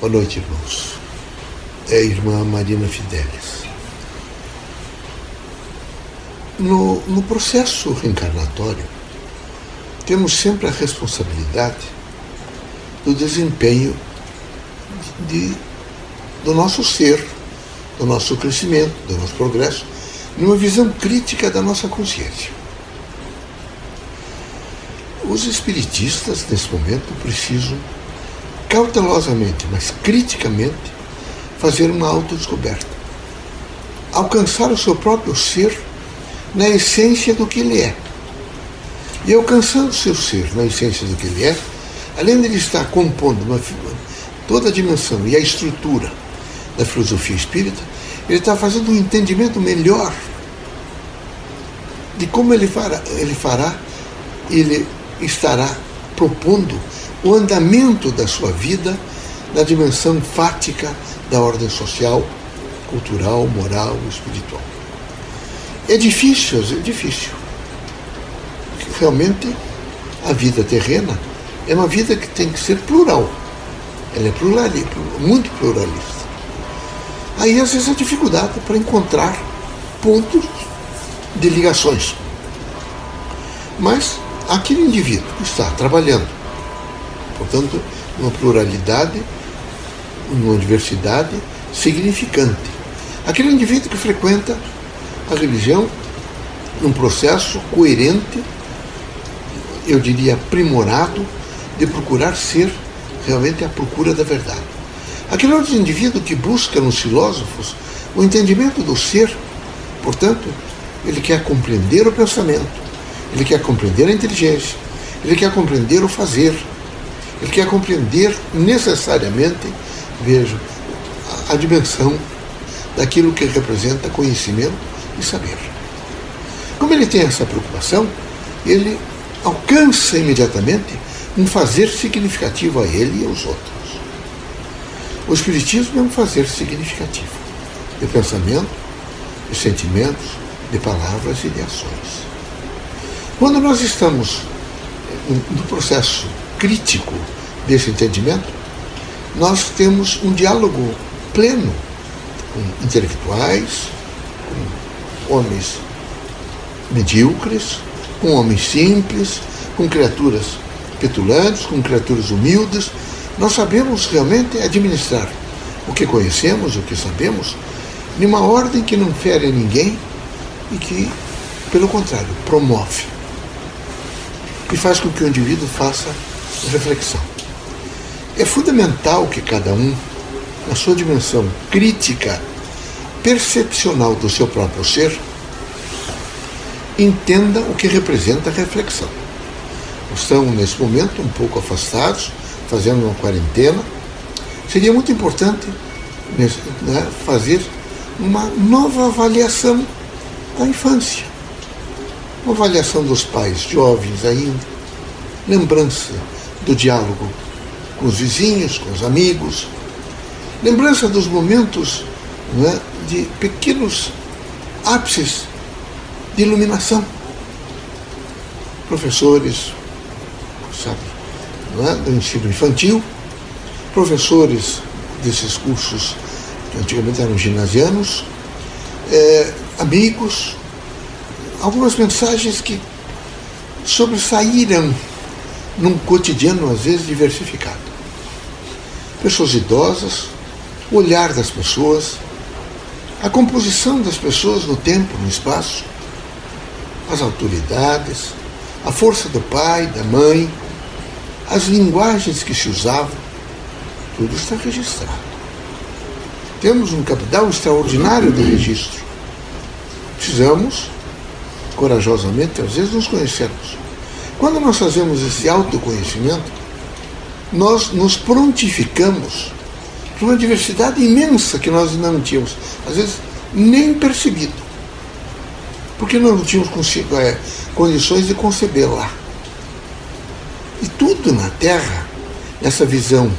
Boa noite, irmãos. É a irmã Marina Fidelis. No, no processo reencarnatório, temos sempre a responsabilidade do desempenho de, do nosso ser, do nosso crescimento, do nosso progresso, numa visão crítica da nossa consciência. Os espiritistas, nesse momento, precisam cautelosamente, mas criticamente, fazer uma autodescoberta. Alcançar o seu próprio ser na essência do que ele é. E alcançando o seu ser na essência do que ele é, além de ele estar compondo uma, toda a dimensão e a estrutura da filosofia espírita, ele está fazendo um entendimento melhor de como ele fará, ele fará, ele estará propondo o andamento da sua vida na dimensão fática da ordem social, cultural, moral, espiritual. É difícil, é difícil. Realmente, a vida terrena é uma vida que tem que ser plural. Ela é pluralista, muito pluralista. Aí, às vezes, a dificuldade para encontrar pontos de ligações. Mas aquele indivíduo que está trabalhando Portanto, uma pluralidade, uma diversidade significante. Aquele indivíduo que frequenta a religião num processo coerente, eu diria aprimorado, de procurar ser realmente a procura da verdade. Aquele outro indivíduo que busca nos filósofos o entendimento do ser, portanto, ele quer compreender o pensamento, ele quer compreender a inteligência, ele quer compreender o fazer, ele quer compreender necessariamente, vejo, a dimensão daquilo que representa conhecimento e saber. Como ele tem essa preocupação, ele alcança imediatamente um fazer significativo a ele e aos outros. O Espiritismo é um fazer significativo de pensamento, de sentimentos, de palavras e de ações. Quando nós estamos no processo crítico desse entendimento, nós temos um diálogo pleno com intelectuais, com homens medíocres, com homens simples, com criaturas petulantes, com criaturas humildes. Nós sabemos realmente administrar o que conhecemos, o que sabemos, numa ordem que não fere ninguém e que, pelo contrário, promove e faz com que o indivíduo faça reflexão. É fundamental que cada um, na sua dimensão crítica, percepcional do seu próprio ser, entenda o que representa a reflexão. Estão, nesse momento, um pouco afastados, fazendo uma quarentena. Seria muito importante né, fazer uma nova avaliação da infância. Uma avaliação dos pais jovens ainda, lembrança do diálogo com os vizinhos, com os amigos, lembrança dos momentos é, de pequenos ápices de iluminação. Professores, sabe, é, do ensino infantil, professores desses cursos que antigamente eram ginasianos, é, amigos, algumas mensagens que sobressaíram num cotidiano às vezes diversificado. Pessoas idosas, o olhar das pessoas, a composição das pessoas no tempo, no espaço, as autoridades, a força do pai, da mãe, as linguagens que se usavam, tudo está registrado. Temos um capital extraordinário de registro. Precisamos, corajosamente, às vezes, nos conhecermos quando nós fazemos esse autoconhecimento, nós nos prontificamos para uma diversidade imensa que nós ainda não tínhamos, às vezes nem percebido, porque nós não tínhamos é, condições de concebê-la. E tudo na Terra, nessa visão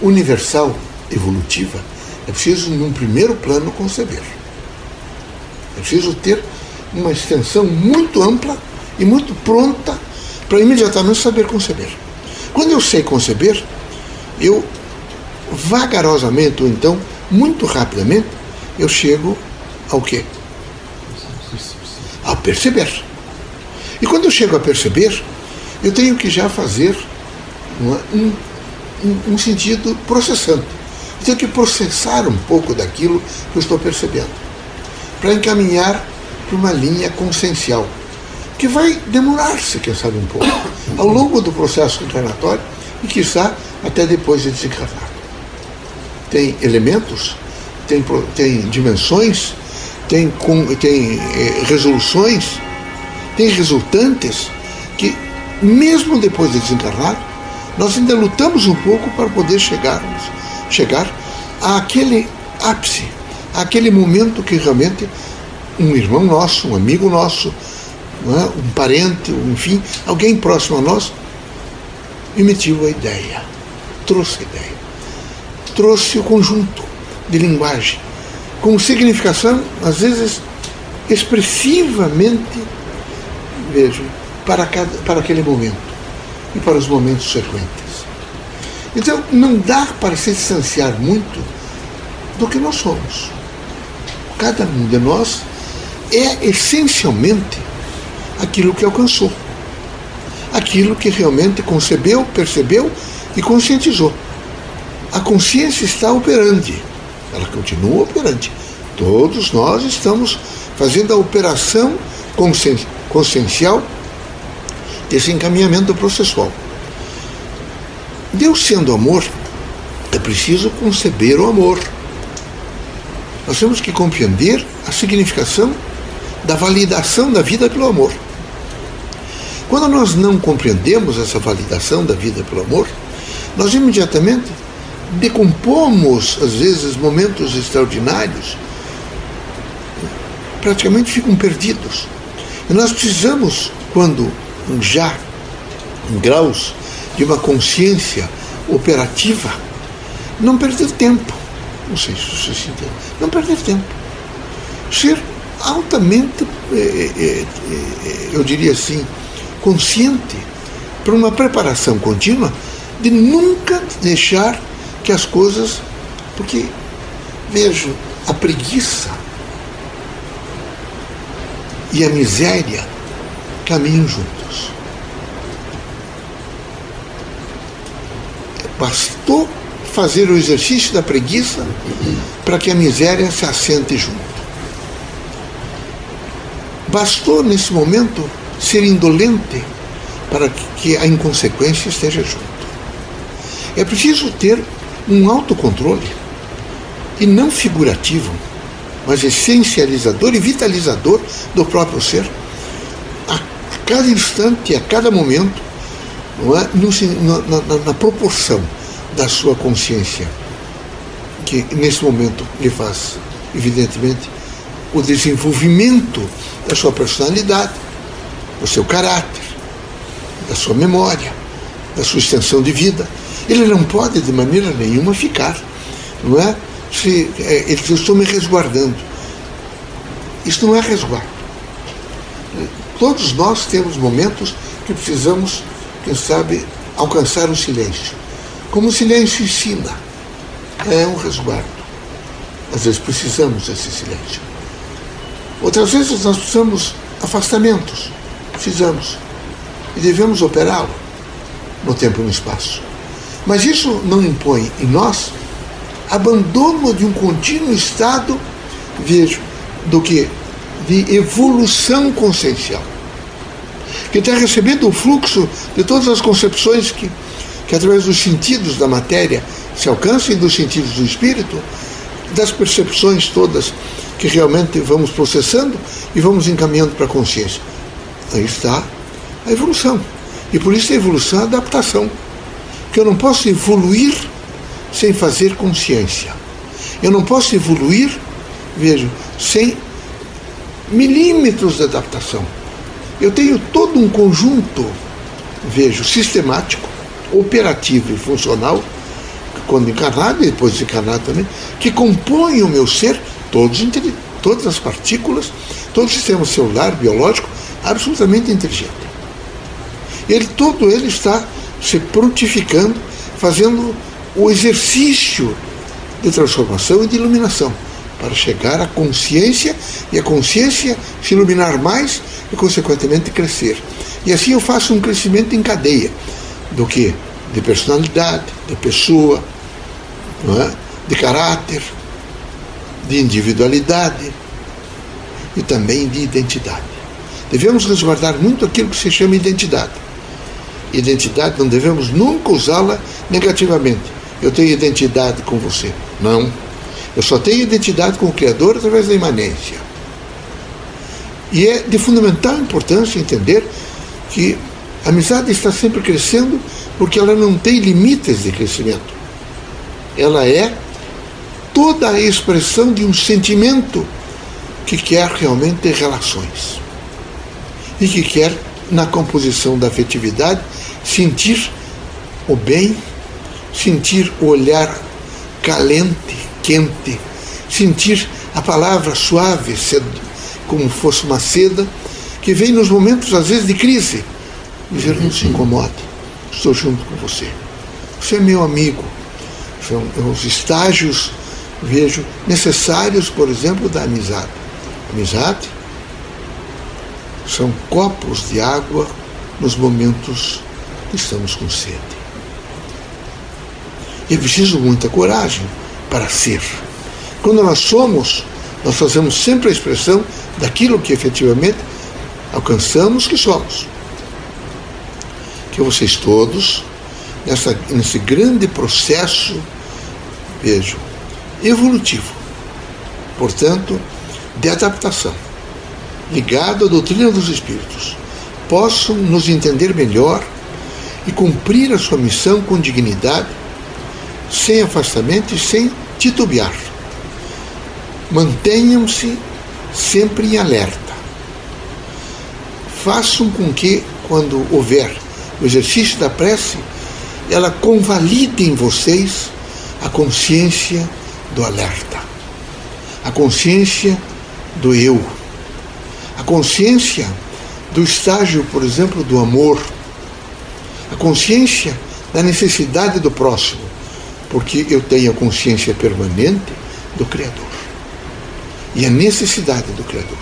universal, evolutiva, é preciso, num primeiro plano, conceber. É preciso ter uma extensão muito ampla e muito pronta para imediatamente saber conceber. Quando eu sei conceber, eu vagarosamente, ou então muito rapidamente, eu chego ao quê? A perceber. E quando eu chego a perceber, eu tenho que já fazer um, um, um sentido processante. Eu tenho que processar um pouco daquilo que eu estou percebendo, para encaminhar para uma linha consciencial, que vai demorar-se, quem sabe, um pouco, ao longo do processo encarnatório e, quiçá, até depois de desencarnar. Tem elementos, tem, tem dimensões, tem, tem eh, resoluções, tem resultantes que, mesmo depois de desencarnado, nós ainda lutamos um pouco para poder chegarmos, chegar àquele ápice, àquele momento que realmente um irmão nosso, um amigo nosso, é? um parente, enfim, alguém próximo a nós, emitiu a ideia, trouxe a ideia, trouxe o conjunto de linguagem, com significação, às vezes, expressivamente, vejo, para, cada, para aquele momento e para os momentos sequentes. Então, não dá para se distanciar muito do que nós somos. Cada um de nós é essencialmente aquilo que alcançou, aquilo que realmente concebeu, percebeu e conscientizou. A consciência está operante, ela continua operante. Todos nós estamos fazendo a operação consciencial desse encaminhamento processual. Deus sendo amor, é preciso conceber o amor. Nós temos que compreender a significação da validação da vida pelo amor. Quando nós não compreendemos essa validação da vida pelo amor, nós imediatamente decompomos, às vezes, momentos extraordinários, praticamente ficam perdidos. E nós precisamos, quando já em graus de uma consciência operativa, não perder tempo. Não sei se você se entende. Não perder tempo. Ser altamente, eh, eh, eh, eu diria assim, consciente para uma preparação contínua de nunca deixar que as coisas. Porque, vejo, a preguiça e a miséria caminham juntos. Bastou fazer o exercício da preguiça para que a miséria se assente junto. Bastou, nesse momento, ser indolente para que a inconsequência esteja junto. É preciso ter um autocontrole, e não figurativo, mas essencializador e vitalizador do próprio ser, a cada instante, a cada momento, é? Na, na, na proporção da sua consciência, que nesse momento lhe faz, evidentemente, o desenvolvimento da sua personalidade, do seu caráter, da sua memória, da sua extensão de vida. Ele não pode de maneira nenhuma ficar, não é? Se, é, ele diz, eu estou me resguardando. Isso não é resguardo. Todos nós temos momentos que precisamos, quem sabe, alcançar o silêncio. Como o silêncio ensina, é um resguardo. Às vezes precisamos desse silêncio. Outras vezes nós precisamos afastamentos, precisamos, e devemos operá-lo no tempo e no espaço. Mas isso não impõe em nós abandono de um contínuo estado, vejo, do que? De evolução consciencial. Que está recebendo o fluxo de todas as concepções que, que através dos sentidos da matéria se alcançam e dos sentidos do espírito, das percepções todas que realmente vamos processando e vamos encaminhando para a consciência. Aí está a evolução. E por isso a evolução é a adaptação. Porque eu não posso evoluir sem fazer consciência. Eu não posso evoluir, vejo, sem milímetros de adaptação. Eu tenho todo um conjunto, vejo, sistemático, operativo e funcional, quando encarnado e depois desencarnado também, que compõe o meu ser todos, todas as partículas, todo o sistema celular, biológico, absolutamente inteligente. Ele, todo ele está se prontificando, fazendo o exercício de transformação e de iluminação para chegar à consciência e a consciência se iluminar mais e, consequentemente, crescer. E assim eu faço um crescimento em cadeia do que? De personalidade, de pessoa, é? de caráter, de individualidade e também de identidade. Devemos resguardar muito aquilo que se chama identidade. Identidade não devemos nunca usá-la negativamente. Eu tenho identidade com você. Não. Eu só tenho identidade com o Criador através da imanência. E é de fundamental importância entender que a amizade está sempre crescendo porque ela não tem limites de crescimento. Ela é toda a expressão de um sentimento que quer realmente relações e que quer, na composição da afetividade, sentir o bem, sentir o olhar calente, quente, sentir a palavra suave, como fosse uma seda, que vem nos momentos, às vezes, de crise. Dizer, não se incomode, estou junto com você. Você é meu amigo. São os estágios, vejo, necessários, por exemplo, da amizade. Amizade são copos de água nos momentos que estamos com sede. E é preciso muita coragem para ser. Quando nós somos, nós fazemos sempre a expressão daquilo que efetivamente alcançamos que somos. Que vocês todos, nessa, nesse grande processo, vejo, evolutivo, portanto, de adaptação, ligado à doutrina dos Espíritos, possam nos entender melhor e cumprir a sua missão com dignidade, sem afastamento e sem titubear. Mantenham-se sempre em alerta. Façam com que, quando houver o exercício da prece, ela convalide em vocês a consciência do alerta, a consciência do eu, consciência do estágio, por exemplo, do amor, a consciência da necessidade do próximo, porque eu tenho a consciência permanente do Criador e a necessidade do Criador.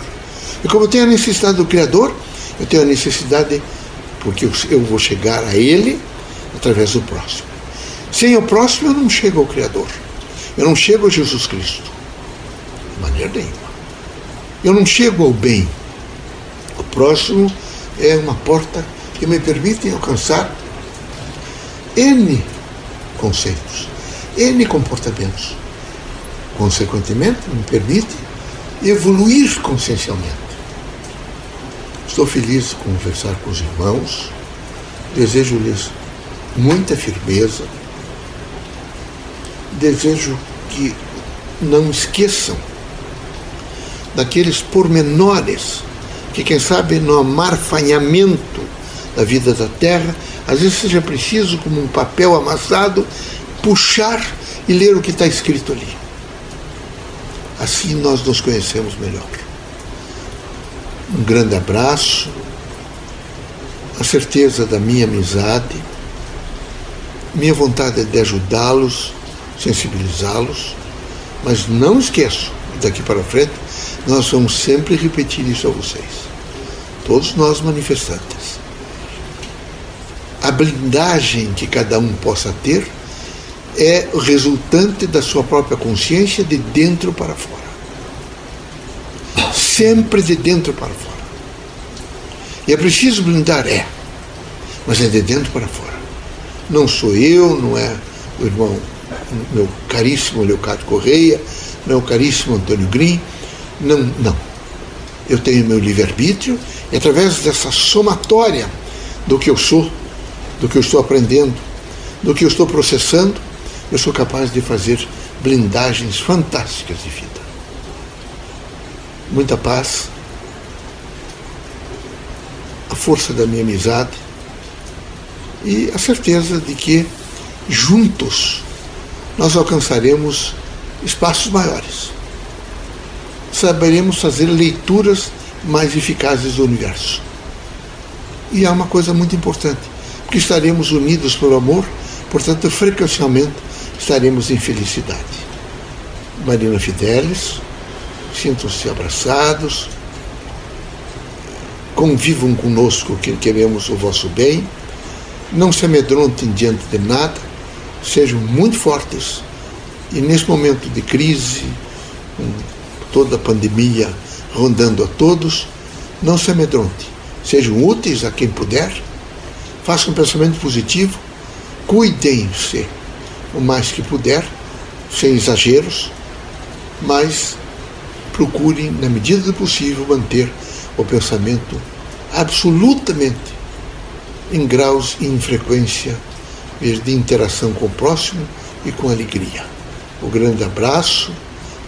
E como eu tenho a necessidade do Criador, eu tenho a necessidade, porque eu vou chegar a Ele através do próximo. Sem o próximo, eu não chego ao Criador. Eu não chego a Jesus Cristo. De maneira nenhuma. Eu não chego ao bem. O próximo é uma porta que me permite alcançar N conceitos, N comportamentos. Consequentemente, me permite evoluir consciencialmente. Estou feliz de conversar com os irmãos, desejo-lhes muita firmeza, desejo que não esqueçam daqueles pormenores que, quem sabe, no amarfanhamento da vida da terra, às vezes seja preciso, como um papel amassado, puxar e ler o que está escrito ali. Assim nós nos conhecemos melhor. Um grande abraço, a certeza da minha amizade, minha vontade é de ajudá-los, sensibilizá-los, mas não esqueço, daqui para frente, nós vamos sempre repetir isso a vocês. Todos nós manifestantes. A blindagem que cada um possa ter é resultante da sua própria consciência de dentro para fora. Sempre de dentro para fora. E é preciso blindar? É. Mas é de dentro para fora. Não sou eu, não é o irmão, meu caríssimo Leocádio Correia, meu caríssimo Antônio Green. Não, não. Eu tenho meu livre-arbítrio e através dessa somatória do que eu sou, do que eu estou aprendendo, do que eu estou processando, eu sou capaz de fazer blindagens fantásticas de vida. Muita paz, a força da minha amizade e a certeza de que juntos nós alcançaremos espaços maiores. Saberemos fazer leituras mais eficazes do universo. E há uma coisa muito importante, porque estaremos unidos pelo amor, portanto, frequencialmente estaremos em felicidade. Marina Fidelis, sintam-se abraçados, convivam conosco que queremos o vosso bem, não se amedrontem diante de nada, sejam muito fortes e nesse momento de crise, toda a pandemia rondando a todos, não se amedronte. Sejam úteis a quem puder, façam um pensamento positivo, cuidem-se o mais que puder, sem exageros, mas procurem, na medida do possível, manter o pensamento absolutamente em graus e em frequência de interação com o próximo e com alegria. O grande abraço,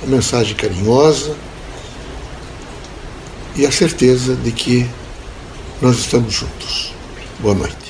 a mensagem carinhosa e a certeza de que nós estamos juntos. Boa noite.